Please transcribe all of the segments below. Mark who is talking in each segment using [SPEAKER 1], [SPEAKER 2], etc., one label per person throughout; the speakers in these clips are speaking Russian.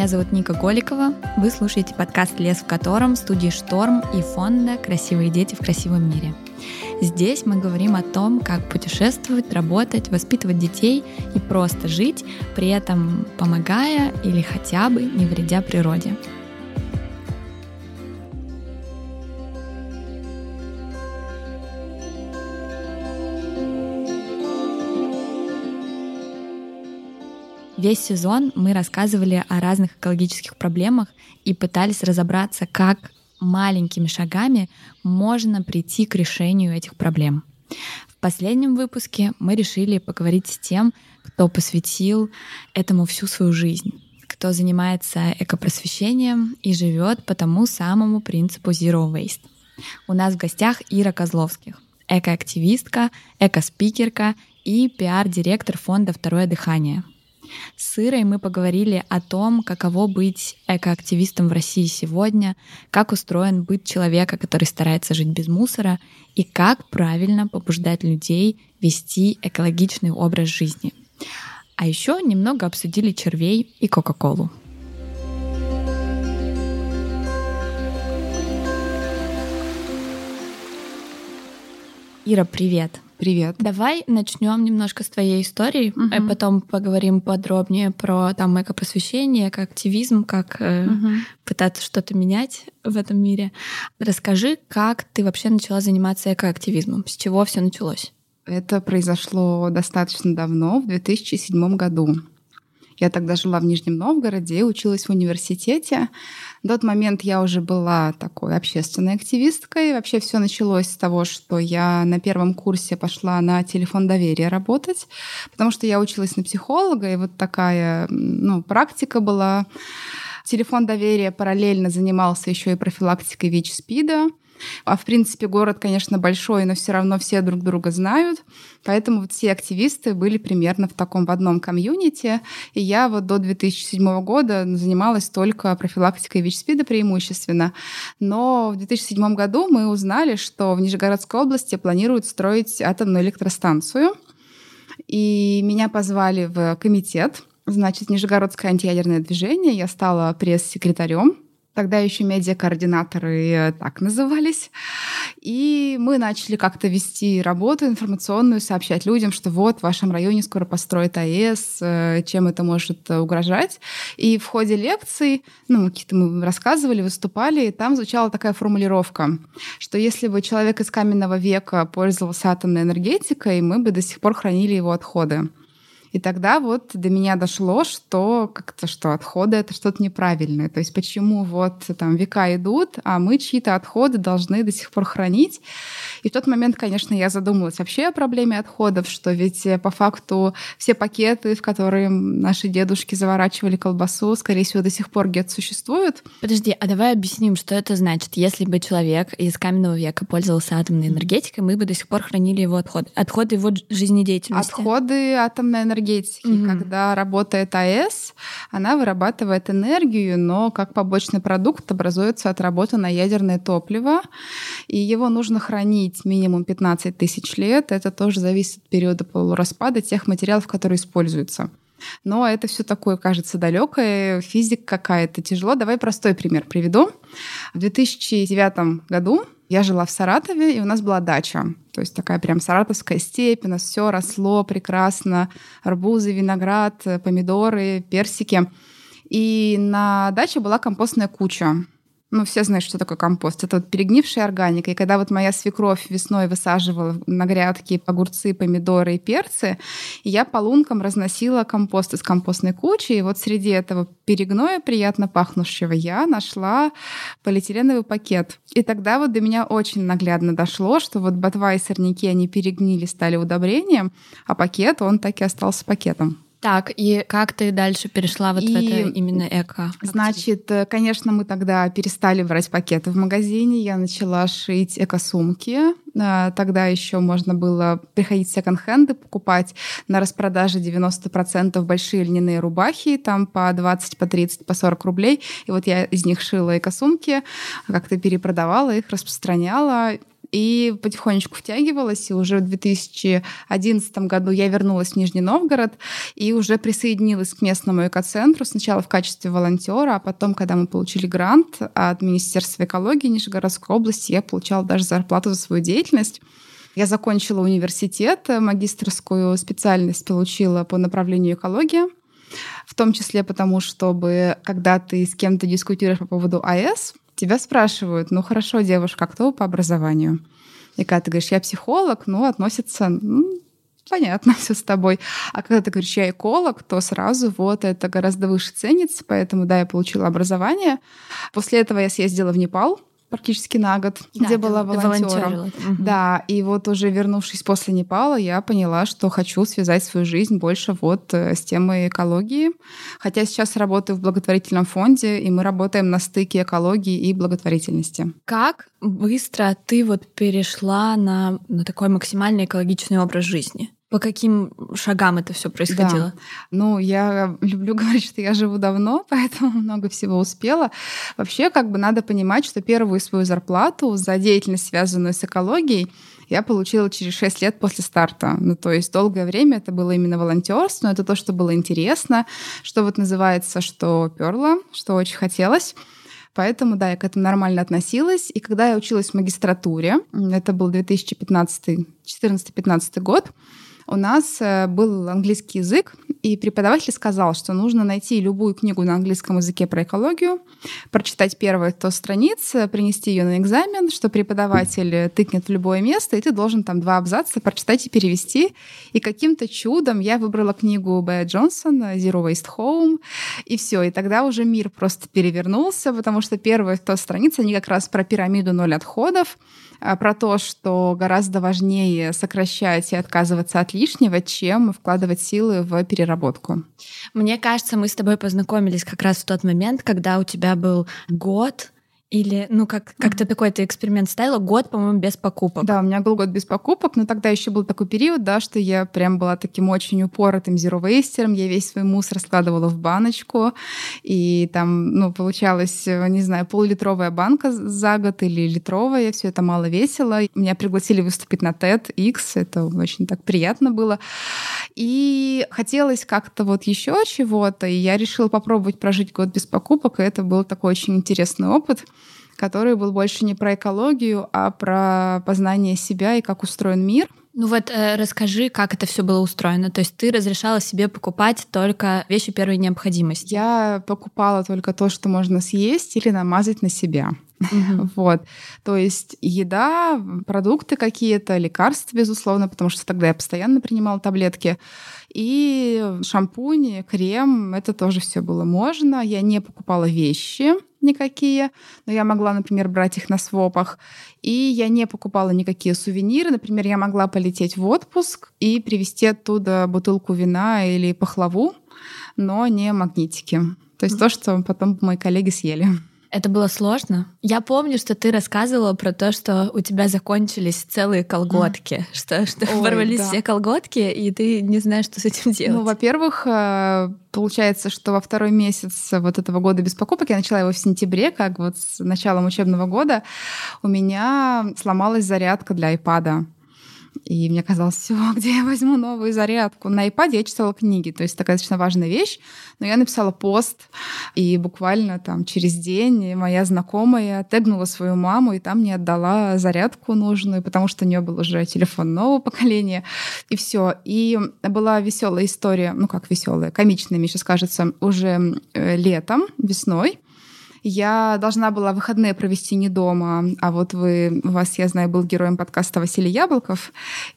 [SPEAKER 1] Меня зовут Ника Голикова. Вы слушаете подкаст «Лес в котором» студии «Шторм» и фонда «Красивые дети в красивом мире». Здесь мы говорим о том, как путешествовать, работать, воспитывать детей и просто жить, при этом помогая или хотя бы не вредя природе. Весь сезон мы рассказывали о разных экологических проблемах и пытались разобраться, как маленькими шагами можно прийти к решению этих проблем. В последнем выпуске мы решили поговорить с тем, кто посвятил этому всю свою жизнь, кто занимается экопросвещением и живет по тому самому принципу Zero Waste. У нас в гостях Ира Козловских, экоактивистка, экоспикерка и пиар-директор фонда «Второе дыхание», с Ирой мы поговорили о том, каково быть экоактивистом в России сегодня, как устроен быт человека, который старается жить без мусора, и как правильно побуждать людей вести экологичный образ жизни. А еще немного обсудили червей и Кока-Колу. Ира, привет!
[SPEAKER 2] Привет.
[SPEAKER 1] Давай начнем немножко с твоей истории, угу. а потом поговорим подробнее про там экопросвещение, как активизм, как э, угу. пытаться что-то менять в этом мире. Расскажи, как ты вообще начала заниматься экоактивизмом, с чего все началось?
[SPEAKER 2] Это произошло достаточно давно, в 2007 году. Я тогда жила в Нижнем Новгороде и училась в университете. В тот момент я уже была такой общественной активисткой. Вообще все началось с того, что я на первом курсе пошла на телефон доверия работать, потому что я училась на психолога, и вот такая ну, практика была. Телефон доверия параллельно занимался еще и профилактикой ВИЧ-СПИДа. А в принципе город, конечно, большой, но все равно все друг друга знают. Поэтому вот все активисты были примерно в таком в одном комьюнити. И я вот до 2007 года занималась только профилактикой ВИЧ-СПИДа преимущественно. Но в 2007 году мы узнали, что в Нижегородской области планируют строить атомную электростанцию. И меня позвали в комитет, значит, Нижегородское антиядерное движение. Я стала пресс-секретарем Тогда еще медиакоординаторы э, так назывались. И мы начали как-то вести работу информационную, сообщать людям, что вот в вашем районе скоро построят АЭС, э, чем это может э, угрожать. И в ходе лекций, ну, какие-то мы рассказывали, выступали, и там звучала такая формулировка, что если бы человек из каменного века пользовался атомной энергетикой, мы бы до сих пор хранили его отходы. И тогда вот до меня дошло, что как-то что отходы это что-то неправильное. То есть почему вот там века идут, а мы чьи-то отходы должны до сих пор хранить. И в тот момент, конечно, я задумалась вообще о проблеме отходов, что ведь э, по факту все пакеты, в которые наши дедушки заворачивали колбасу, скорее всего, до сих пор где-то существуют.
[SPEAKER 1] Подожди, а давай объясним, что это значит. Если бы человек из каменного века пользовался атомной энергетикой, мы бы до сих пор хранили его отходы. Отходы его жизнедеятельности.
[SPEAKER 2] Отходы атомной энергетики. Mm-hmm. Когда работает АЭС, она вырабатывает энергию, но как побочный продукт образуется отработанное ядерное топливо, и его нужно хранить минимум 15 тысяч лет. Это тоже зависит от периода полураспада тех материалов, которые используются. Но это все такое, кажется, далекое, физика какая-то тяжело. Давай простой пример приведу. В 2009 году я жила в Саратове, и у нас была дача. То есть такая прям саратовская степь, у нас все росло прекрасно. Арбузы, виноград, помидоры, персики. И на даче была компостная куча ну, все знают, что такое компост. Это вот перегнившая органика. И когда вот моя свекровь весной высаживала на грядки огурцы, помидоры и перцы, я по лункам разносила компост из компостной кучи. И вот среди этого перегноя, приятно пахнущего, я нашла полиэтиленовый пакет. И тогда вот до меня очень наглядно дошло, что вот ботва и сорняки, они перегнили, стали удобрением, а пакет, он так и остался пакетом.
[SPEAKER 1] Так, и как ты дальше перешла вот и, в это именно эко?
[SPEAKER 2] Значит, э, конечно, мы тогда перестали брать пакеты в магазине, я начала шить эко-сумки. Э, тогда еще можно было приходить в секонд-хенды, покупать на распродаже 90% большие льняные рубахи, там по 20, по 30, по 40 рублей. И вот я из них шила эко-сумки, как-то перепродавала их, распространяла. И потихонечку втягивалась, и уже в 2011 году я вернулась в Нижний Новгород и уже присоединилась к местному экоцентру, сначала в качестве волонтера, а потом, когда мы получили грант от Министерства экологии Нижегородской области, я получала даже зарплату за свою деятельность. Я закончила университет, магистрскую специальность получила по направлению экология, в том числе потому, чтобы, когда ты с кем-то дискутируешь по поводу АЭС, тебя спрашивают, ну хорошо, девушка, а кто по образованию? И когда ты говоришь, я психолог, ну, относится, ну, понятно все с тобой. А когда ты говоришь, я эколог, то сразу вот это гораздо выше ценится, поэтому, да, я получила образование. После этого я съездила в Непал, практически на год, да, где была волонтером. Угу. Да, и вот уже вернувшись после Непала, я поняла, что хочу связать свою жизнь больше вот э, с темой экологии. Хотя сейчас работаю в благотворительном фонде, и мы работаем на стыке экологии и благотворительности.
[SPEAKER 1] Как быстро ты вот перешла на, на такой максимально экологичный образ жизни? По каким шагам это все происходило?
[SPEAKER 2] Да. Ну, я люблю говорить, что я живу давно, поэтому много всего успела. Вообще, как бы надо понимать, что первую свою зарплату за деятельность, связанную с экологией, я получила через 6 лет после старта. Ну, то есть долгое время это было именно волонтерство, но это то, что было интересно, что вот называется, что перло, что очень хотелось. Поэтому, да, я к этому нормально относилась. И когда я училась в магистратуре, это был 2015 14-15 год, у нас э, был английский язык, и преподаватель сказал, что нужно найти любую книгу на английском языке про экологию, прочитать первые 100 страниц, принести ее на экзамен, что преподаватель тыкнет в любое место, и ты должен там два абзаца прочитать и перевести. И каким-то чудом я выбрала книгу Б. Джонсона «Zero Waste Home», и все. И тогда уже мир просто перевернулся, потому что первые 100 страниц, они как раз про пирамиду ноль отходов, а, про то, что гораздо важнее сокращать и отказываться от чем вкладывать силы в переработку.
[SPEAKER 1] Мне кажется, мы с тобой познакомились как раз в тот момент, когда у тебя был год или, ну, как, как ты такой ты эксперимент ставила, год, по-моему, без покупок.
[SPEAKER 2] Да, у меня был год без покупок, но тогда еще был такой период, да, что я прям была таким очень упоротым зеровейстером, я весь свой мусор складывала в баночку, и там, ну, получалось, не знаю, полулитровая банка за год или литровая, все это мало весело. Меня пригласили выступить на TEDx, это очень так приятно было. И хотелось как-то вот еще чего-то, и я решила попробовать прожить год без покупок, и это был такой очень интересный опыт который был больше не про экологию, а про познание себя и как устроен мир.
[SPEAKER 1] Ну вот э, расскажи, как это все было устроено. То есть ты разрешала себе покупать только вещи первой необходимости?
[SPEAKER 2] Я покупала только то, что можно съесть или намазать на себя. Угу. Вот. То есть еда, продукты какие-то, лекарства, безусловно, потому что тогда я постоянно принимала таблетки. И шампунь, крем, это тоже все было можно. Я не покупала вещи никакие, но я могла, например, брать их на свопах. И я не покупала никакие сувениры. Например, я могла полететь в отпуск и привезти оттуда бутылку вина или пахлаву, но не магнитики. То есть mm-hmm. то, что потом мои коллеги съели.
[SPEAKER 1] Это было сложно. Я помню, что ты рассказывала про то, что у тебя закончились целые колготки, mm. что, что Ой, ворвались да. все колготки, и ты не знаешь, что с этим делать.
[SPEAKER 2] Ну, во-первых, э, получается, что во второй месяц вот этого года без покупок, я начала его в сентябре, как вот с началом учебного года, у меня сломалась зарядка для iPad. И мне казалось, все, где я возьму новую зарядку? На iPad я читала книги, то есть такая достаточно важная вещь. Но я написала пост, и буквально там через день моя знакомая тегнула свою маму, и там мне отдала зарядку нужную, потому что у нее был уже телефон нового поколения, и все. И была веселая история, ну как веселая, комичная, мне сейчас кажется, уже э, летом, весной. Я должна была выходные провести не дома, а вот вы, у вас, я знаю, был героем подкаста Василий Яблоков,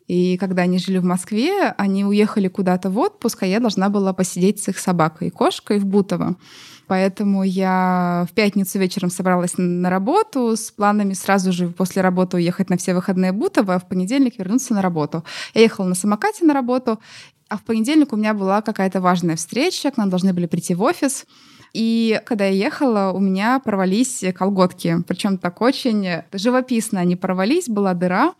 [SPEAKER 2] и когда они жили в Москве, они уехали куда-то в отпуск, а я должна была посидеть с их собакой и кошкой в Бутово. Поэтому я в пятницу вечером собралась на работу с планами сразу же после работы уехать на все выходные Бутово, а в понедельник вернуться на работу. Я ехала на самокате на работу, а в понедельник у меня была какая-то важная встреча, к нам должны были прийти в офис. И когда я ехала, у меня порвались колготки. Причем так очень живописно они порвались, была дыра.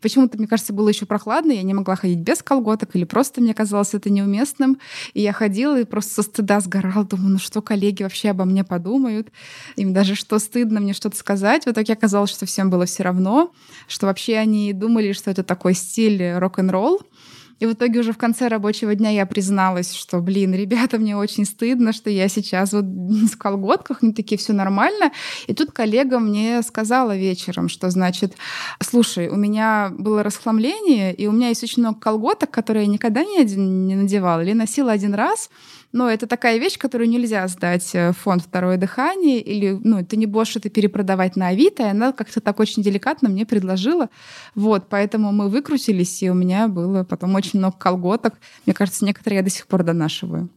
[SPEAKER 2] Почему-то, мне кажется, было еще прохладно, я не могла ходить без колготок, или просто мне казалось это неуместным. И я ходила и просто со стыда сгорала, думаю, ну что коллеги вообще обо мне подумают? Им даже что стыдно мне что-то сказать. В итоге оказалось, что всем было все равно, что вообще они думали, что это такой стиль рок-н-ролл. И в итоге уже в конце рабочего дня я призналась, что, блин, ребята, мне очень стыдно, что я сейчас вот в колготках, они такие, все нормально. И тут коллега мне сказала вечером, что, значит, слушай, у меня было расхламление, и у меня есть очень много колготок, которые я никогда не, не надевала или носила один раз, но это такая вещь, которую нельзя сдать э, в фонд «Второе дыхание», или ну, ты не будешь это перепродавать на Авито, и она как-то так очень деликатно мне предложила. Вот, поэтому мы выкрутились, и у меня было потом очень много колготок. Мне кажется, некоторые я до сих пор донашиваю.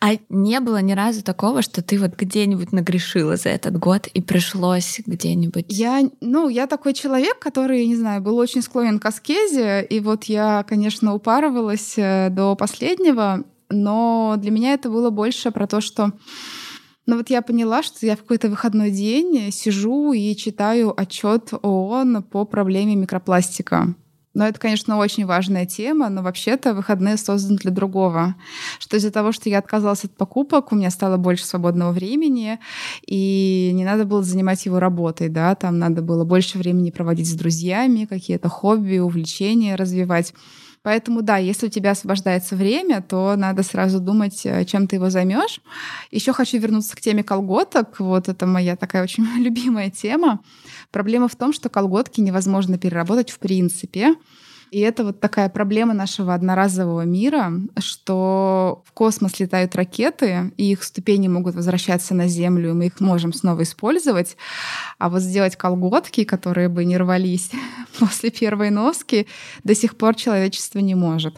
[SPEAKER 1] А не было ни разу такого, что ты вот где-нибудь нагрешила за этот год и пришлось где-нибудь?
[SPEAKER 2] Я, ну, я такой человек, который, не знаю, был очень склонен к аскезе, и вот я, конечно, упарывалась э, до последнего, но для меня это было больше про то, что ну вот я поняла, что я в какой-то выходной день сижу и читаю отчет ООН по проблеме микропластика. Но это, конечно, очень важная тема, но вообще-то выходные созданы для другого. Что из-за того, что я отказалась от покупок, у меня стало больше свободного времени, и не надо было занимать его работой, да, там надо было больше времени проводить с друзьями, какие-то хобби, увлечения развивать. Поэтому да, если у тебя освобождается время, то надо сразу думать, э, чем ты его займешь. Еще хочу вернуться к теме колготок. Вот это моя такая очень любимая тема. Проблема в том, что колготки невозможно переработать в принципе. И это вот такая проблема нашего одноразового мира, что в космос летают ракеты, и их ступени могут возвращаться на Землю, и мы их можем снова использовать. А вот сделать колготки, которые бы не рвались после первой носки, до сих пор человечество не может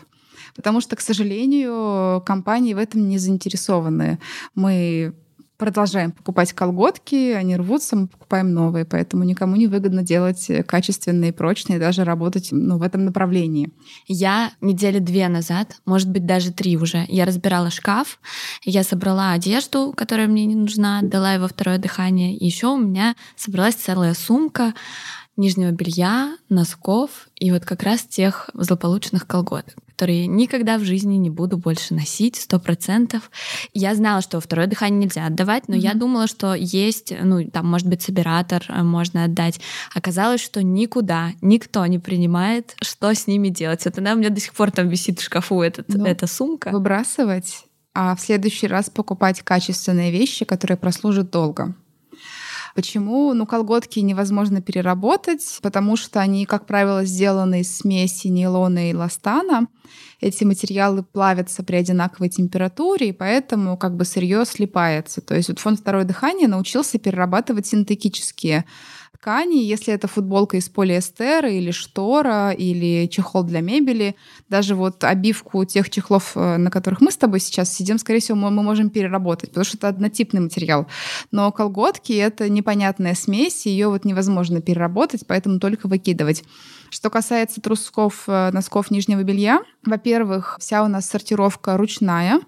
[SPEAKER 2] потому что, к сожалению, компании в этом не заинтересованы. Мы продолжаем покупать колготки, они рвутся, мы покупаем новые, поэтому никому не выгодно делать качественные, прочные, даже работать ну, в этом направлении.
[SPEAKER 1] Я недели две назад, может быть, даже три уже, я разбирала шкаф, я собрала одежду, которая мне не нужна, дала его второе дыхание, и еще у меня собралась целая сумка нижнего белья, носков и вот как раз тех злополучных колготок которые никогда в жизни не буду больше носить, сто процентов. Я знала, что второе дыхание нельзя отдавать, но mm-hmm. я думала, что есть, ну, там, может быть, собиратор э, можно отдать. Оказалось, что никуда никто не принимает, что с ними делать. Вот она у меня до сих пор там висит в шкафу, этот, ну, эта сумка.
[SPEAKER 2] Выбрасывать, а в следующий раз покупать качественные вещи, которые прослужат долго. Почему? Ну, колготки невозможно переработать, потому что они, как правило, сделаны из смеси нейлона и ластана. Эти материалы плавятся при одинаковой температуре, и поэтому как бы сырье слипается. То есть вот фонд «Второе дыхание» научился перерабатывать синтетические ткани, если это футболка из полиэстера или штора, или чехол для мебели, даже вот обивку тех чехлов, э, на которых мы с тобой сейчас сидим, скорее всего, мы, мы можем переработать, потому что это однотипный материал. Но колготки — это непонятная смесь, ее вот невозможно переработать, поэтому только выкидывать. Что касается трусков, э, носков нижнего белья, во-первых, вся у нас сортировка ручная,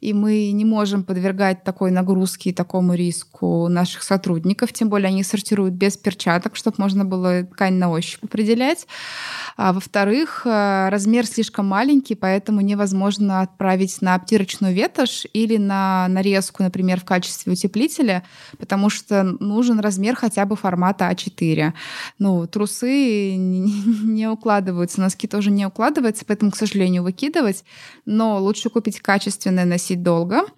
[SPEAKER 2] и мы не можем подвергать такой нагрузке и такому риску наших сотрудников, тем более они сортируют без перчаток, чтобы можно было ткань на ощупь определять. А, во-вторых, э, размер слишком маленький, поэтому невозможно отправить на обтирочную ветошь или на нарезку, например, в качестве утеплителя, потому что нужен размер хотя бы формата А4. Ну, трусы не укладываются, носки тоже не укладываются, поэтому, к сожалению, выкидывать. Но лучше купить качественное, носить долго —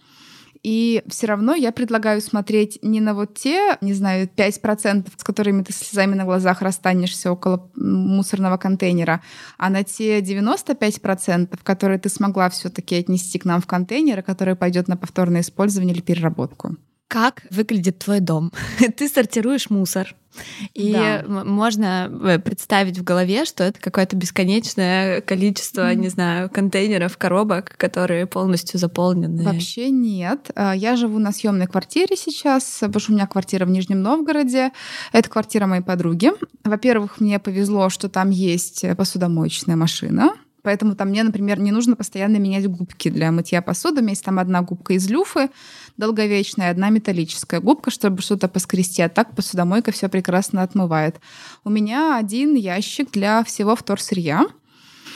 [SPEAKER 2] и все равно я предлагаю смотреть не на вот те, не знаю, 5%, с которыми ты слезами на глазах расстанешься около мусорного контейнера, а на те 95%, которые ты смогла все-таки отнести к нам в контейнер, который пойдет на повторное использование или переработку.
[SPEAKER 1] Как выглядит твой дом? ты сортируешь мусор, и да. можно э, представить в голове, что это какое-то бесконечное количество, не знаю, контейнеров, коробок, которые полностью заполнены.
[SPEAKER 2] Вообще нет. А, я живу на съемной квартире сейчас, потому что у меня квартира в Нижнем Новгороде. Это квартира моей подруги. Во-первых, мне повезло, что там есть посудомоечная машина Поэтому там мне, например, не нужно постоянно менять губки для мытья посуды. У меня есть там одна губка из люфы долговечная, одна металлическая губка, чтобы что-то поскрести. А так посудомойка все прекрасно отмывает. У меня один ящик для всего вторсырья.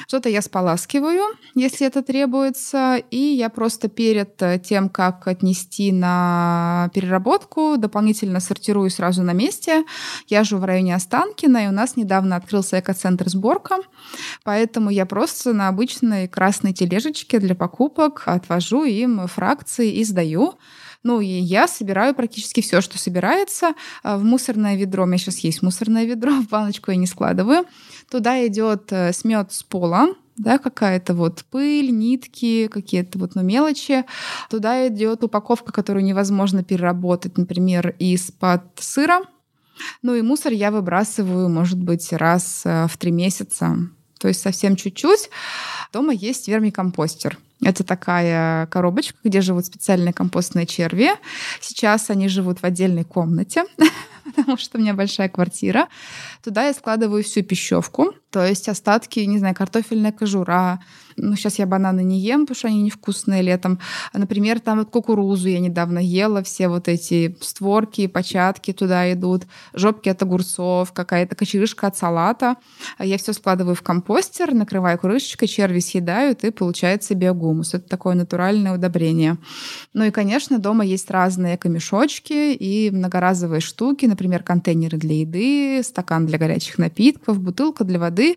[SPEAKER 2] Что-то я споласкиваю, если это требуется, и я просто перед э, тем, как отнести на переработку, дополнительно сортирую сразу на месте. Я живу в районе Останкина, и у нас недавно открылся экоцентр сборка, поэтому я просто на обычной красной тележечке для покупок отвожу им фракции и сдаю. Ну, и я собираю практически все, что собирается э, в мусорное ведро. У меня сейчас есть мусорное ведро, в баночку я не складываю. Туда идет э, смет с пола, да, какая-то вот пыль, нитки, какие-то вот ну, мелочи. Туда идет упаковка, которую невозможно переработать, например, из-под сыра. Ну и мусор я выбрасываю, может быть, раз э, в три месяца. То есть совсем чуть-чуть. Дома есть вермикомпостер. Это такая коробочка, где живут специальные компостные черви. Сейчас они живут в отдельной комнате, потому что у меня большая квартира. Туда я складываю всю пищевку, то есть остатки, не знаю, картофельная кожура. Ну, сейчас я бананы не ем, потому что они невкусные летом. А, например, там вот кукурузу я недавно ела, все вот эти створки, початки туда идут, жопки от огурцов, какая-то кочерышка от салата. А я все складываю в компостер, накрываю крышечкой, черви съедают, и получается биогумус. Это такое натуральное удобрение. Ну и, конечно, дома есть разные камешочки и многоразовые штуки, например, контейнеры для еды, стакан для горячих напитков, бутылка для воды,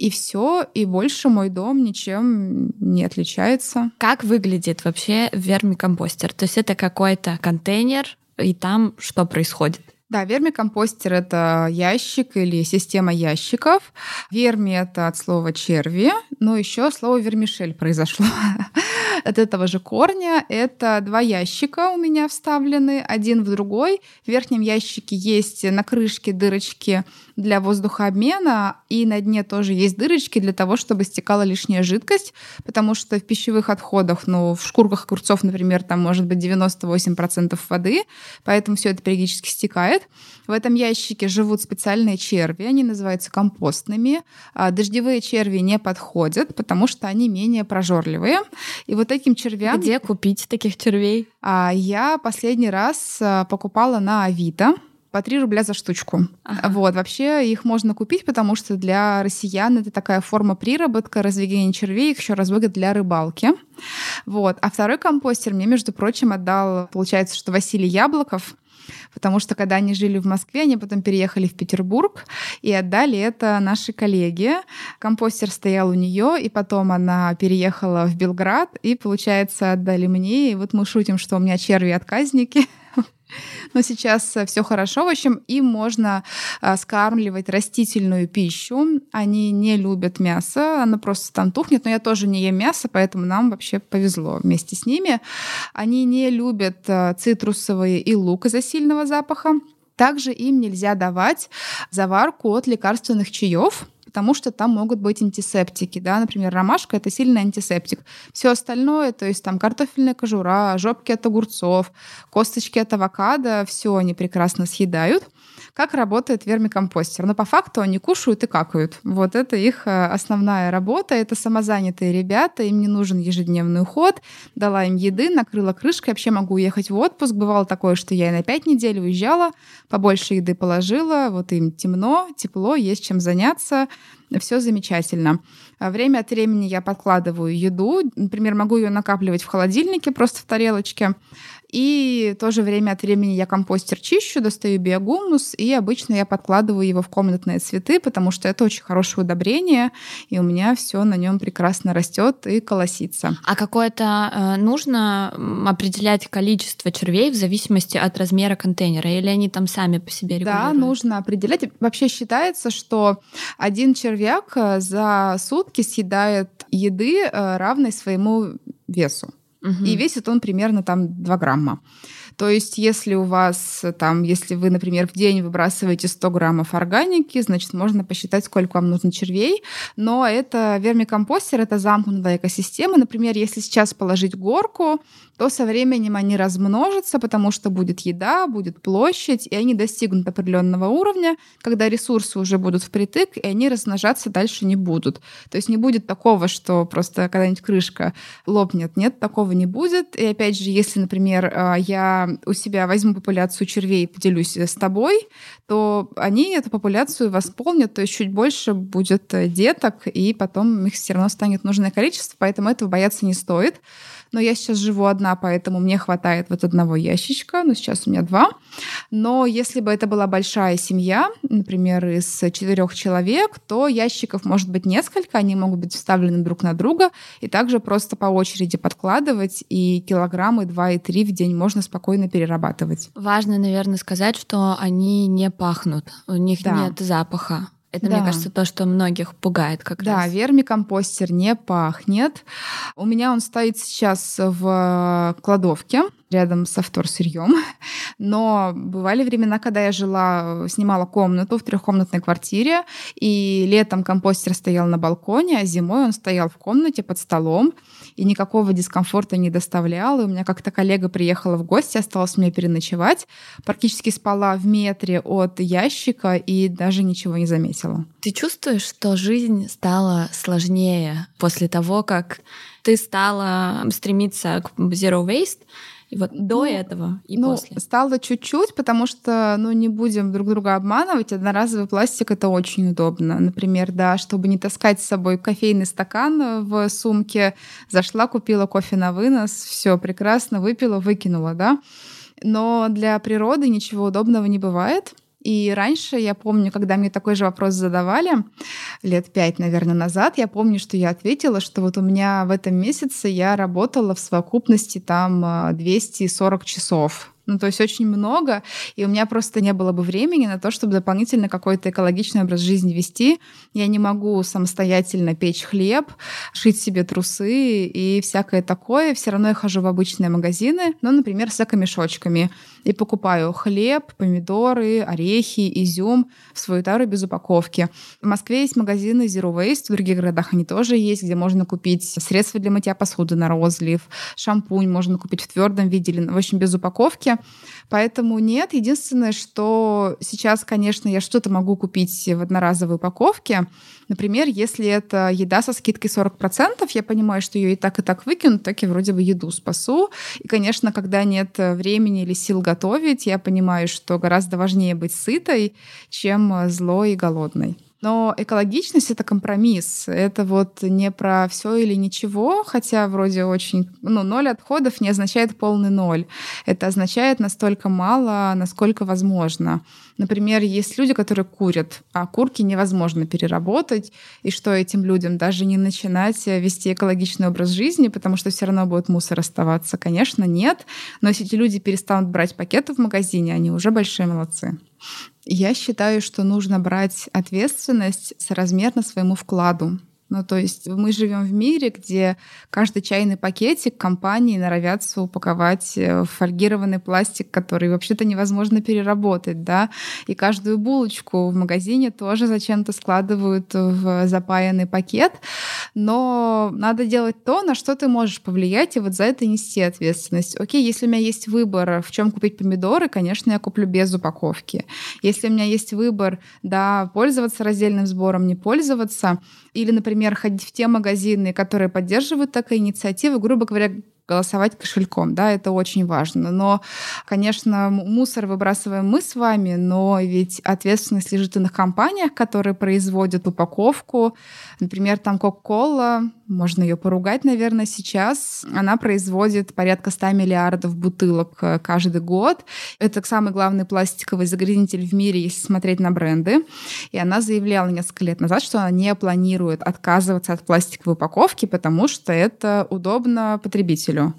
[SPEAKER 2] и все, и больше мой дом ничем не отличается.
[SPEAKER 1] Как выглядит вообще вермикомпостер? То есть это какой-то контейнер, и там что происходит?
[SPEAKER 2] Да, вермикомпостер — это ящик или система ящиков. Верми — это от слова черви, но еще слово вермишель произошло от этого же корня. Это два ящика у меня вставлены, один в другой. В верхнем ящике есть на крышке дырочки для воздухообмена, и на дне тоже есть дырочки для того, чтобы стекала лишняя жидкость, потому что в пищевых отходах, ну, в шкурках огурцов, например, там может быть 98% воды, поэтому все это периодически стекает. В этом ящике живут специальные черви, они называются компостными. А дождевые черви не подходят, потому что они менее прожорливые. И вот этим червям...
[SPEAKER 1] Где купить таких червей?
[SPEAKER 2] А Я последний раз а, покупала на Авито по 3 рубля за штучку. Ага. Вот, вообще их можно купить, потому что для россиян это такая форма приработка, разведения червей, их еще разводят для рыбалки. Вот. А второй компостер мне, между прочим, отдал, получается, что Василий Яблоков, потому что когда они жили в Москве, они потом переехали в Петербург и отдали это нашей коллеге. Компостер стоял у нее, и потом она переехала в Белград, и, получается, отдали мне. И вот мы шутим, что у меня черви-отказники. Но сейчас э, все хорошо. В общем, им можно э, скармливать растительную пищу. Они не любят мясо, оно просто там тухнет. Но я тоже не ем мясо, поэтому нам вообще повезло вместе с ними. Они не любят э, цитрусовые и лук из-за сильного запаха. Также им нельзя давать заварку от лекарственных чаев, потому что там могут быть антисептики, да, например, ромашка — это сильный антисептик. Все остальное, то есть там картофельная кожура, жопки от огурцов, косточки от авокадо, все они прекрасно съедают. Как работает вермикомпостер? Но по факту они кушают и какают. Вот это их э, основная работа. Это самозанятые ребята, им не нужен ежедневный уход. Дала им еды, накрыла крышкой. Вообще могу уехать в отпуск. Бывало такое, что я и на пять недель уезжала, побольше еды положила. Вот им темно, тепло, есть чем заняться все замечательно. А время от времени я подкладываю еду. Например, могу ее накапливать в холодильнике, просто в тарелочке. И тоже время от времени я компостер чищу, достаю биогумус, и обычно я подкладываю его в комнатные цветы, потому что это очень хорошее удобрение, и у меня все на нем прекрасно растет и колосится.
[SPEAKER 1] А какое-то э, нужно определять количество червей в зависимости от размера контейнера, или они там сами по себе регулируют?
[SPEAKER 2] Да, нужно определять. Вообще считается, что один червяк э, за сутки съедает еды, э, равной своему весу. Угу. И весит он примерно там 2 грамма. То есть, если у вас там, если вы, например, в день выбрасываете 100 граммов органики, значит, можно посчитать, сколько вам нужно червей. Но это вермикомпостер, это замкнутая экосистема. Например, если сейчас положить горку, то со временем они размножатся, потому что будет еда, будет площадь, и они достигнут определенного уровня, когда ресурсы уже будут впритык, и они размножаться дальше не будут. То есть не будет такого, что просто когда-нибудь крышка лопнет. Нет, такого не будет. И опять же, если, например, а, я у себя возьму популяцию червей и поделюсь с тобой, то они эту популяцию восполнят, то есть чуть больше будет деток, и потом их все равно станет нужное количество, поэтому этого бояться не стоит но я сейчас живу одна, поэтому мне хватает вот одного ящичка, ну сейчас у меня два. Но если бы это была большая семья, например, из четырех человек, то ящиков может быть несколько, они могут быть вставлены друг на друга, и также просто по очереди подкладывать, и килограммы два и три в день можно спокойно перерабатывать.
[SPEAKER 1] Важно, наверное, сказать, что они не пахнут, у них да. нет запаха. Это, да. мне кажется, то, что многих пугает как
[SPEAKER 2] да,
[SPEAKER 1] раз.
[SPEAKER 2] Да, вермикомпостер не пахнет. У меня он стоит сейчас в кладовке рядом со вторсырьем. Но бывали времена, когда я жила, снимала комнату в трехкомнатной квартире, и летом компостер стоял на балконе, а зимой он стоял в комнате под столом и никакого дискомфорта не доставлял. И у меня как-то коллега приехала в гости, осталось мне переночевать, практически спала в метре от ящика и даже ничего не заметила.
[SPEAKER 1] Ты чувствуешь, что жизнь стала сложнее после того, как ты стала стремиться к zero waste, и вот до ну, этого и
[SPEAKER 2] ну,
[SPEAKER 1] после.
[SPEAKER 2] Стало чуть-чуть, потому что, ну, не будем друг друга обманывать, одноразовый пластик это очень удобно. Например, да, чтобы не таскать с собой кофейный стакан в сумке, зашла, купила кофе на вынос, все прекрасно, выпила, выкинула, да. Но для природы ничего удобного не бывает. И раньше, я помню, когда мне такой же вопрос задавали, лет пять, наверное, назад, я помню, что я ответила, что вот у меня в этом месяце я работала в совокупности там 240 часов ну, то есть очень много, и у меня просто не было бы времени на то, чтобы дополнительно какой-то экологичный образ жизни вести. Я не могу самостоятельно печь хлеб, шить себе трусы и всякое такое. Все равно я хожу в обычные магазины, ну, например, с эко-мешочками, и покупаю хлеб, помидоры, орехи, изюм в свою тару без упаковки. В Москве есть магазины Zero Waste, в других городах они тоже есть, где можно купить средства для мытья посуды на розлив, шампунь можно купить в твердом виде или, в общем, без упаковки. Поэтому нет. Единственное, что сейчас, конечно, я что-то могу купить в одноразовой упаковке. Например, если это еда со скидкой 40%, я понимаю, что ее и так, и так выкинут, так и вроде бы еду спасу. И, конечно, когда нет времени или сил готовить, я понимаю, что гораздо важнее быть сытой, чем злой и голодной. Но экологичность — это компромисс. Это вот не про все или ничего, хотя вроде очень... Ну, ноль отходов не означает полный ноль. Это означает настолько мало, насколько возможно. Например, есть люди, которые курят, а курки невозможно переработать, и что этим людям даже не начинать вести экологичный образ жизни, потому что все равно будет мусор оставаться? Конечно, нет. Но если эти люди перестанут брать пакеты в магазине, они уже большие молодцы. Я считаю, что нужно брать ответственность соразмерно своему вкладу. Ну, то есть мы живем в мире, где каждый чайный пакетик компании норовятся упаковать в фольгированный пластик, который вообще-то невозможно переработать, да, и каждую булочку в магазине тоже зачем-то складывают в запаянный пакет, но надо делать то, на что ты можешь повлиять, и вот за это нести ответственность. Окей, если у меня есть выбор, в чем купить помидоры, конечно, я куплю без упаковки. Если у меня есть выбор, да, пользоваться раздельным сбором, не пользоваться, или, например, ходить в те магазины, которые поддерживают такие инициативы, грубо говоря, голосовать кошельком, да, это очень важно. Но, конечно, мусор выбрасываем мы с вами, но ведь ответственность лежит и на компаниях, которые производят упаковку. Например, там Coca-Cola, можно ее поругать, наверное, сейчас. Она производит порядка 100 миллиардов бутылок э, каждый год. Это самый главный пластиковый загрязнитель в мире, если смотреть на бренды. И она заявляла несколько лет назад, что она не планирует отказываться от пластиковой упаковки, потому что это удобно потребителю. Потребителю.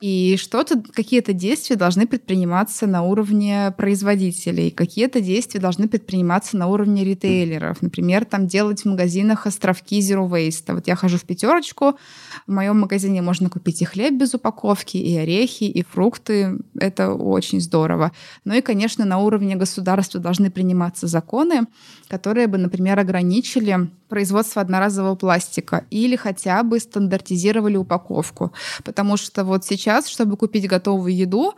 [SPEAKER 2] И что-то, какие-то действия должны предприниматься на уровне производителей, какие-то действия должны предприниматься на уровне ритейлеров. Например, там делать в магазинах островки Zero Waste. Вот я хожу в пятерочку, в моем магазине можно купить и хлеб без упаковки, и орехи, и фрукты. Это очень здорово. Ну и, конечно, на уровне государства должны приниматься законы, которые бы, например, ограничили производство одноразового пластика или хотя бы стандартизировали упаковку. Потому что вот сейчас, чтобы купить готовую еду,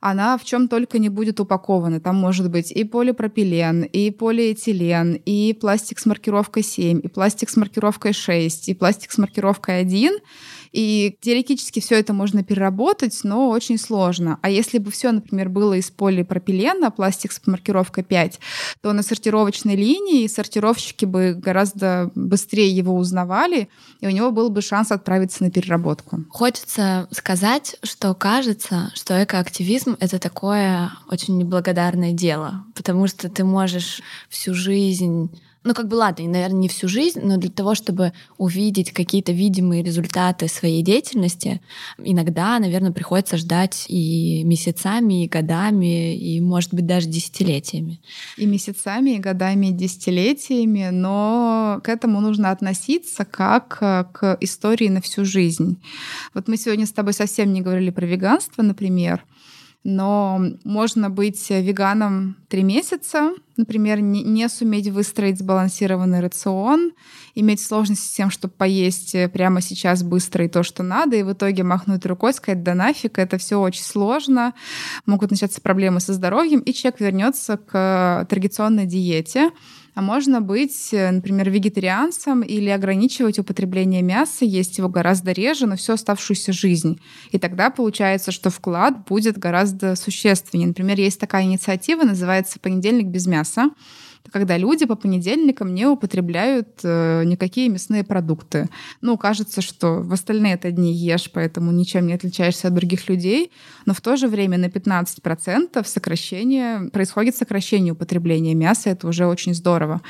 [SPEAKER 2] она в чем только не будет упакована. Там может быть и полипропилен, и полиэтилен, и пластик с маркировкой 7, и пластик с маркировкой 6, и пластик с маркировкой 1. И теоретически все это можно переработать, но очень сложно. А если бы все, например, было из полипропилена, пластик с маркировкой 5, то на сортировочной линии сортировщики бы гораздо быстрее его узнавали, и у него был бы шанс отправиться на переработку.
[SPEAKER 1] Хочется сказать, что кажется, что экоактивизм — это такое очень неблагодарное дело, потому что ты можешь всю жизнь ну, как бы ладно, наверное, не всю жизнь, но для того, чтобы увидеть какие-то видимые результаты своей деятельности, иногда, наверное, приходится ждать и месяцами, и годами, и, может быть, даже десятилетиями.
[SPEAKER 2] И месяцами, и годами, и десятилетиями, но к этому нужно относиться как э, к истории на всю жизнь. Вот мы сегодня с тобой совсем не говорили про веганство, например, но можно быть веганом три месяца, например, не, суметь выстроить сбалансированный рацион, иметь сложности с тем, чтобы поесть прямо сейчас быстро и то, что надо, и в итоге махнуть рукой, сказать, да нафиг, это все очень сложно, могут начаться проблемы со здоровьем, и человек вернется к традиционной диете, а можно быть, э, например, вегетарианцем или ограничивать употребление мяса, есть его гораздо реже, но всю оставшуюся жизнь. И тогда получается, что вклад будет гораздо существеннее. Например, есть такая инициатива, называется «Понедельник без мяса» когда люди по понедельникам не употребляют э, никакие мясные продукты. Ну, кажется, что в остальные это дни ешь, поэтому ничем не отличаешься от других людей, но в то же время на 15% сокращение, происходит сокращение употребления мяса, это уже очень здорово.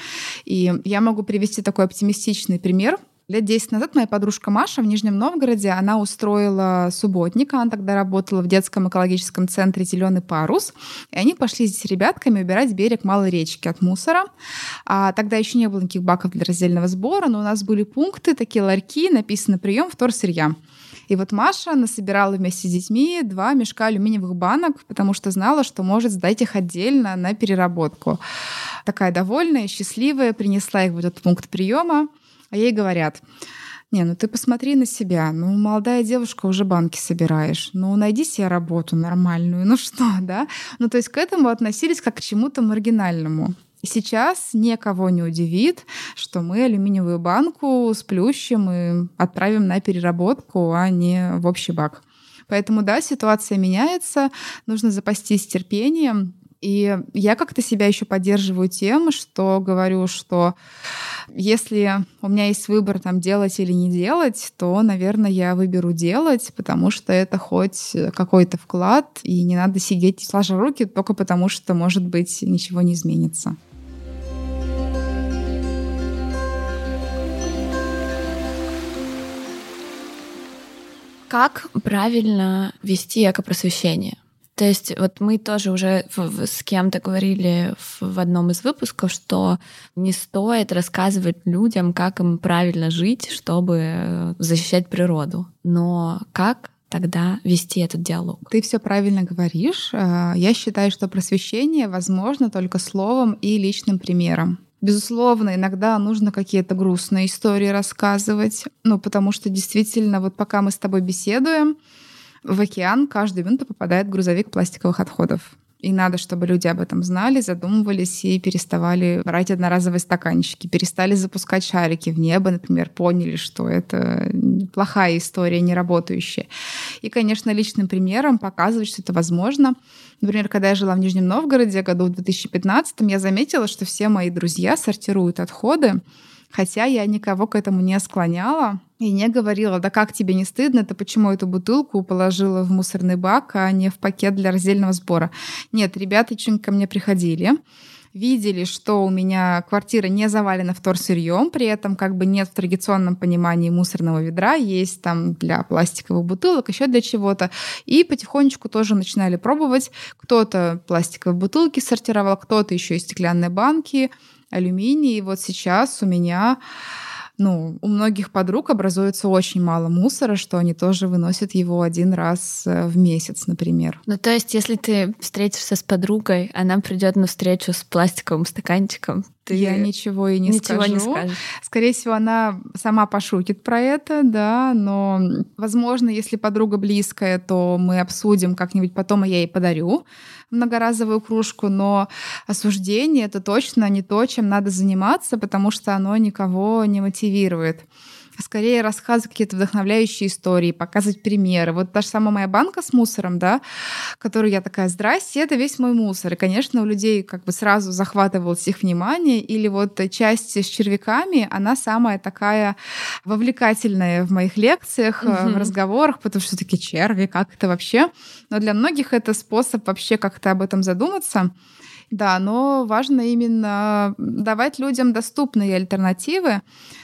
[SPEAKER 2] И я могу привести такой оптимистичный пример — Лет 10 назад моя подружка Маша в Нижнем Новгороде, она устроила субботник, она тогда работала в детском экологическом центре «Зеленый парус», и они пошли с ребятками убирать берег Малой речки от мусора. А тогда еще не было никаких баков для раздельного сбора, но у нас были пункты, такие ларьки, написано «прием вторсырья». И вот Маша насобирала вместе с детьми два мешка алюминиевых банок, потому что знала, что может сдать их отдельно на переработку. Такая довольная, счастливая, принесла их в этот пункт приема. А ей говорят, не, ну ты посмотри на себя. Ну, молодая девушка, уже банки собираешь. Ну, найди себе работу нормальную. Ну что, да? Ну, то есть к этому относились как к чему-то маргинальному. И сейчас никого не удивит, что мы алюминиевую банку сплющим и отправим на переработку, а не в общий бак. Поэтому, да, ситуация меняется, нужно запастись терпением, и я как-то себя еще поддерживаю тем, что говорю, что если у меня есть выбор там делать или не делать, то, наверное, я выберу делать, потому что это хоть какой-то вклад, и не надо сидеть сложа руки только потому, что, может быть, ничего не изменится.
[SPEAKER 1] Как правильно вести экопросвещение? То есть вот мы тоже уже с кем-то говорили в одном из выпусков, что не стоит рассказывать людям, как им правильно жить, чтобы э, защищать природу. Но как тогда вести этот диалог?
[SPEAKER 2] Ты все правильно говоришь. Э, я считаю, что просвещение возможно только словом и личным примером. Безусловно, иногда нужно какие-то грустные истории рассказывать, ну, потому что действительно, вот пока мы с тобой беседуем, в океан каждую минуту попадает грузовик пластиковых отходов. И надо, чтобы люди об этом знали, задумывались и переставали брать одноразовые стаканчики, перестали запускать шарики в небо, например, поняли, что это плохая история, не работающая. И, конечно, личным примером показывать, что это возможно. Например, когда я жила в Нижнем Новгороде году в 2015, я заметила, что все мои друзья сортируют отходы, хотя я никого к этому не склоняла и не говорила, да как тебе не стыдно, ты почему эту бутылку положила в мусорный бак, а не в пакет для раздельного сбора. Нет, ребята очень ко мне приходили, видели, что у меня квартира не завалена вторсырьем, при этом как бы нет в традиционном понимании мусорного ведра, есть там для пластиковых бутылок, еще для чего-то. И потихонечку тоже начинали пробовать. Кто-то пластиковые бутылки сортировал, кто-то еще и стеклянные банки, алюминий. И вот сейчас у меня ну, у многих подруг образуется очень мало мусора, что они тоже выносят его один раз э, в месяц, например.
[SPEAKER 1] Ну, то есть, если ты встретишься с подругой, она придет на встречу с пластиковым стаканчиком,
[SPEAKER 2] ты я ничего и не ничего скажу. Не скажешь. Скорее всего, она сама пошутит про это, да, но, возможно, если подруга близкая, то мы обсудим как-нибудь потом, и я ей подарю многоразовую кружку, но осуждение — это точно не то, чем надо заниматься, потому что оно никого не мотивирует скорее рассказывать какие-то вдохновляющие истории, показывать примеры. Вот та же самая моя банка с мусором, да, которую я такая, здрасте, это весь мой мусор. И, конечно, у людей как бы сразу захватывалось их внимание. Или вот часть с червяками, она самая такая вовлекательная в моих лекциях, угу. в разговорах, потому что такие черви, как это вообще? Но для многих это способ вообще как-то об этом задуматься. Да, но важно именно давать людям доступные альтернативы,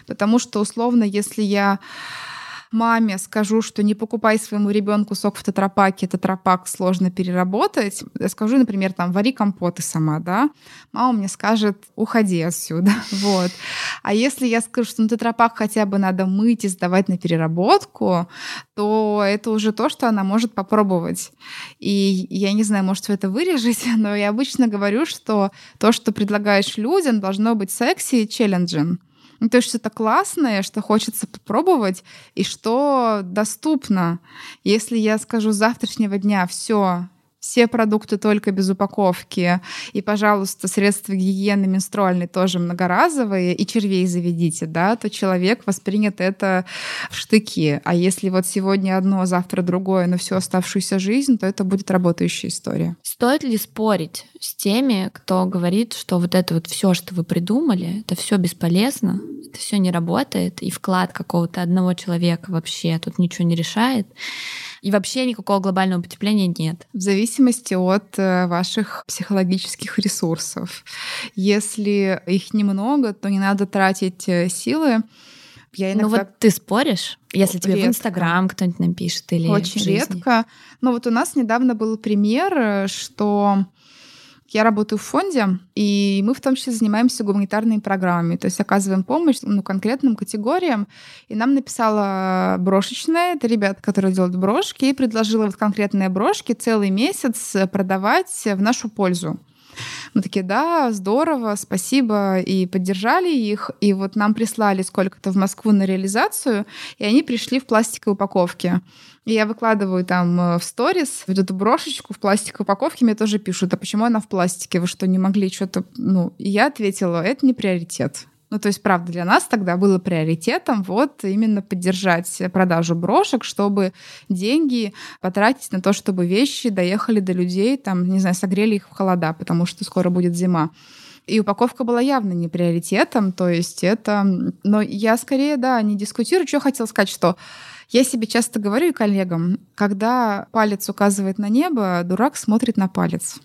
[SPEAKER 2] потому что условно, если я маме скажу, что не покупай своему ребенку сок в тетрапаке, тетрапак сложно переработать, я скажу, например, там, вари компоты сама, да, мама мне скажет, уходи отсюда, вот. А если я скажу, что ну, тетрапак хотя бы надо мыть и сдавать на переработку, то это уже то, что она может попробовать. И я не знаю, может, вы это вырежете, но я обычно говорю, что то, что предлагаешь людям, должно быть секси и челленджем. Ну, то есть что-то классное, что хочется попробовать и что доступно. Если я скажу с завтрашнего дня все, все продукты только без упаковки. И, пожалуйста, средства гигиены менструальной тоже многоразовые, и червей заведите, да, то человек воспринят это в штыки. А если вот сегодня одно, завтра другое, но всю оставшуюся жизнь, то это будет работающая история.
[SPEAKER 1] Стоит ли спорить с теми, кто говорит, что вот это вот все, что вы придумали, это все бесполезно, это все не работает, и вклад какого-то одного человека вообще тут ничего не решает? И вообще никакого глобального потепления нет.
[SPEAKER 2] В зависимости от э, ваших психологических ресурсов. Если их немного, то не надо тратить э, силы.
[SPEAKER 1] Я ну иногда... Ну вот ты споришь, если тебе редко. в Инстаграм кто-нибудь напишет или
[SPEAKER 2] Очень редко. Но вот у нас недавно был пример, э, что я работаю в фонде, и мы в том числе занимаемся гуманитарными программами, то есть оказываем помощь ну, конкретным категориям. И нам написала брошечная, это ребята, которые делают брошки, и предложила вот конкретные брошки целый месяц продавать в нашу пользу. Мы такие, да, здорово, спасибо, и поддержали их. И вот нам прислали сколько-то в Москву на реализацию, и они пришли в пластиковой упаковке. И я выкладываю там э, в сторис вот эту брошечку в пластиковой упаковке, мне тоже пишут, а почему она в пластике? Вы что, не могли что-то... Ну, и я ответила, это не приоритет. Ну, то есть, правда, для нас тогда было приоритетом вот именно поддержать продажу брошек, чтобы деньги потратить на то, чтобы вещи доехали до людей, там, не знаю, согрели их в холода, потому что скоро будет зима. И упаковка была явно не приоритетом, то есть это... Но я скорее, да, не дискутирую. Что хотела сказать, что я себе часто говорю и коллегам, когда палец указывает на небо, дурак смотрит на палец.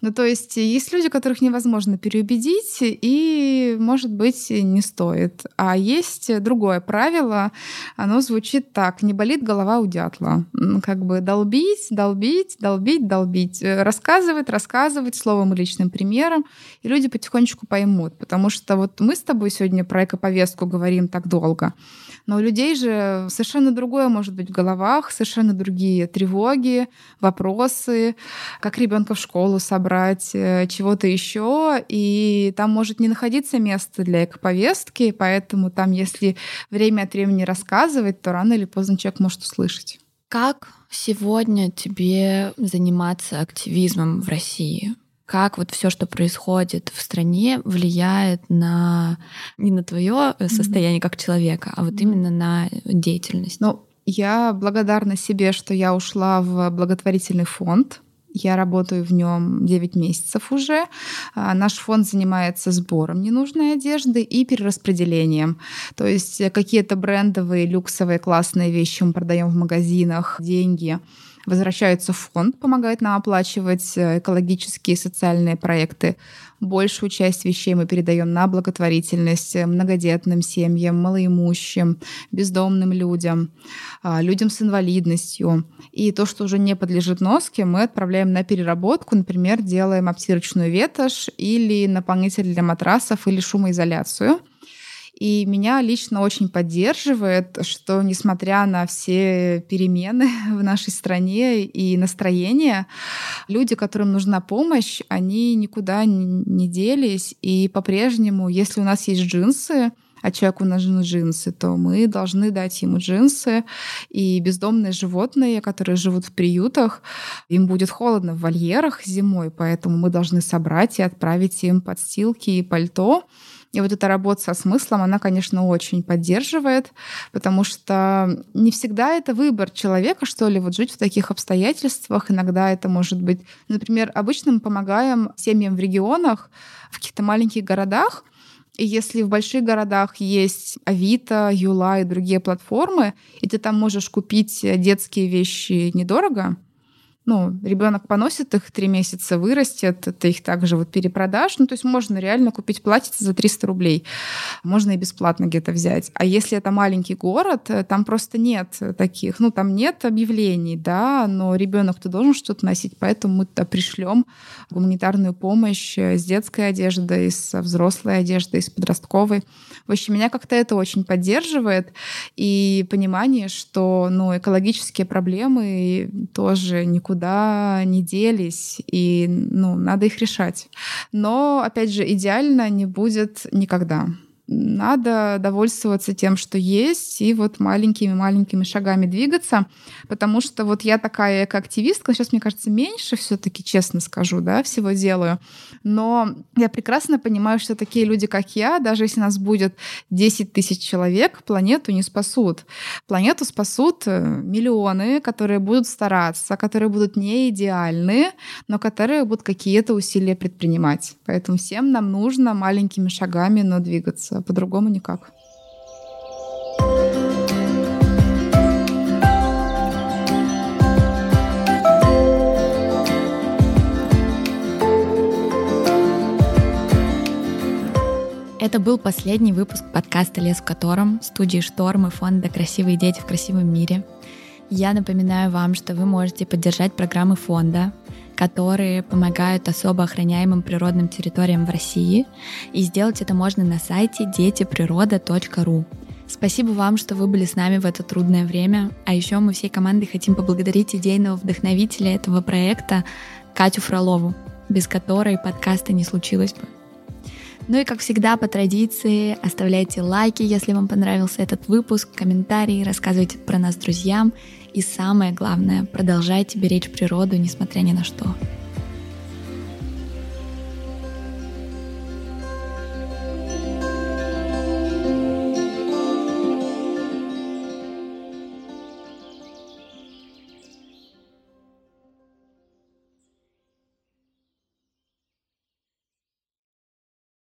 [SPEAKER 2] Ну, то есть есть люди, которых невозможно переубедить, и, может быть, не стоит. А есть другое правило, оно звучит так. Не болит голова у дятла. Как бы долбить, долбить, долбить, долбить. Э, рассказывать, рассказывать словом и личным примером, и люди потихонечку поймут. Потому что вот мы с тобой сегодня про экоповестку говорим так долго. Но у людей же совершенно другое может быть в головах, совершенно другие тревоги, вопросы, как ребенка в школу собрать, э, чего-то еще. И там может не находиться место для экоповестки, поэтому там, если время от времени рассказывать, то рано или поздно человек может услышать.
[SPEAKER 1] Как сегодня тебе заниматься активизмом в России? как вот все, что происходит в стране, влияет на не на твое состояние mm-hmm. как человека, а вот mm-hmm. именно на деятельность.
[SPEAKER 2] Ну, я благодарна себе, что я ушла в благотворительный фонд. Я работаю в нем 9 месяцев уже. А, наш фонд занимается сбором ненужной одежды и перераспределением. То есть какие-то брендовые, люксовые, классные вещи мы продаем в магазинах, деньги возвращаются в фонд, помогают нам оплачивать э, экологические и социальные проекты. Большую часть вещей мы передаем на благотворительность многодетным семьям, малоимущим, бездомным людям, а, людям с инвалидностью. И то, что уже не подлежит носке, мы отправляем на переработку, например, делаем обтирочную ветошь или наполнитель для матрасов или шумоизоляцию. И меня лично очень поддерживает, что несмотря на все перемены в нашей стране и настроение, люди, которым нужна помощь, они никуда не делись. И по-прежнему, если у нас есть джинсы, а человеку нужны джинсы, то мы должны дать ему джинсы. И бездомные животные, которые живут в приютах, им будет холодно в вольерах зимой, поэтому мы должны собрать и отправить им подстилки и пальто. И вот эта работа со смыслом, она, конечно, очень поддерживает, потому что не всегда это выбор человека, что ли, вот жить в таких обстоятельствах. Иногда это может быть... Например, обычно мы помогаем семьям в регионах, в каких-то маленьких городах, и если в больших городах есть Авито, Юла и другие платформы, и ты там можешь купить детские вещи недорого, ну, ребенок поносит их три месяца, вырастет, ты их также вот перепродашь. Ну, то есть можно реально купить платье за 300 рублей. Можно и бесплатно где-то взять. А если это маленький город, э, там просто нет таких, ну, там нет объявлений, да, но ребенок-то должен что-то носить, поэтому мы туда пришлем гуманитарную помощь с детской одеждой, с взрослой одеждой, с подростковой. В общем, меня как-то это очень поддерживает. И понимание, что ну, экологические проблемы тоже никуда не делись, и ну, надо их решать. Но, опять же, идеально не будет никогда надо довольствоваться тем, что есть, и вот маленькими-маленькими шагами двигаться, потому что вот я такая экоактивистка, сейчас, мне кажется, меньше все таки честно скажу, да, всего делаю, но я прекрасно понимаю, что такие люди, как я, даже если нас будет 10 тысяч человек, планету не спасут. Планету спасут э, миллионы, которые будут стараться, которые будут не идеальны, но которые будут какие-то усилия предпринимать. Поэтому всем нам нужно маленькими шагами, но двигаться а по-другому никак.
[SPEAKER 1] Это был последний выпуск подкаста «Лес в котором» студии «Шторм» и фонда «Красивые дети в красивом мире». Я напоминаю вам, что вы можете поддержать программы фонда, которые помогают особо охраняемым природным территориям в России. И сделать это можно на сайте детиприрода.ру. Спасибо вам, что вы были с нами в это трудное время. А еще мы всей командой хотим поблагодарить идейного вдохновителя этого проекта Катю Фролову, без которой подкаста не случилось бы. Ну и как всегда, по традиции, оставляйте лайки, если вам понравился этот выпуск, комментарии, рассказывайте про нас друзьям и самое главное, продолжайте беречь природу, несмотря ни на что.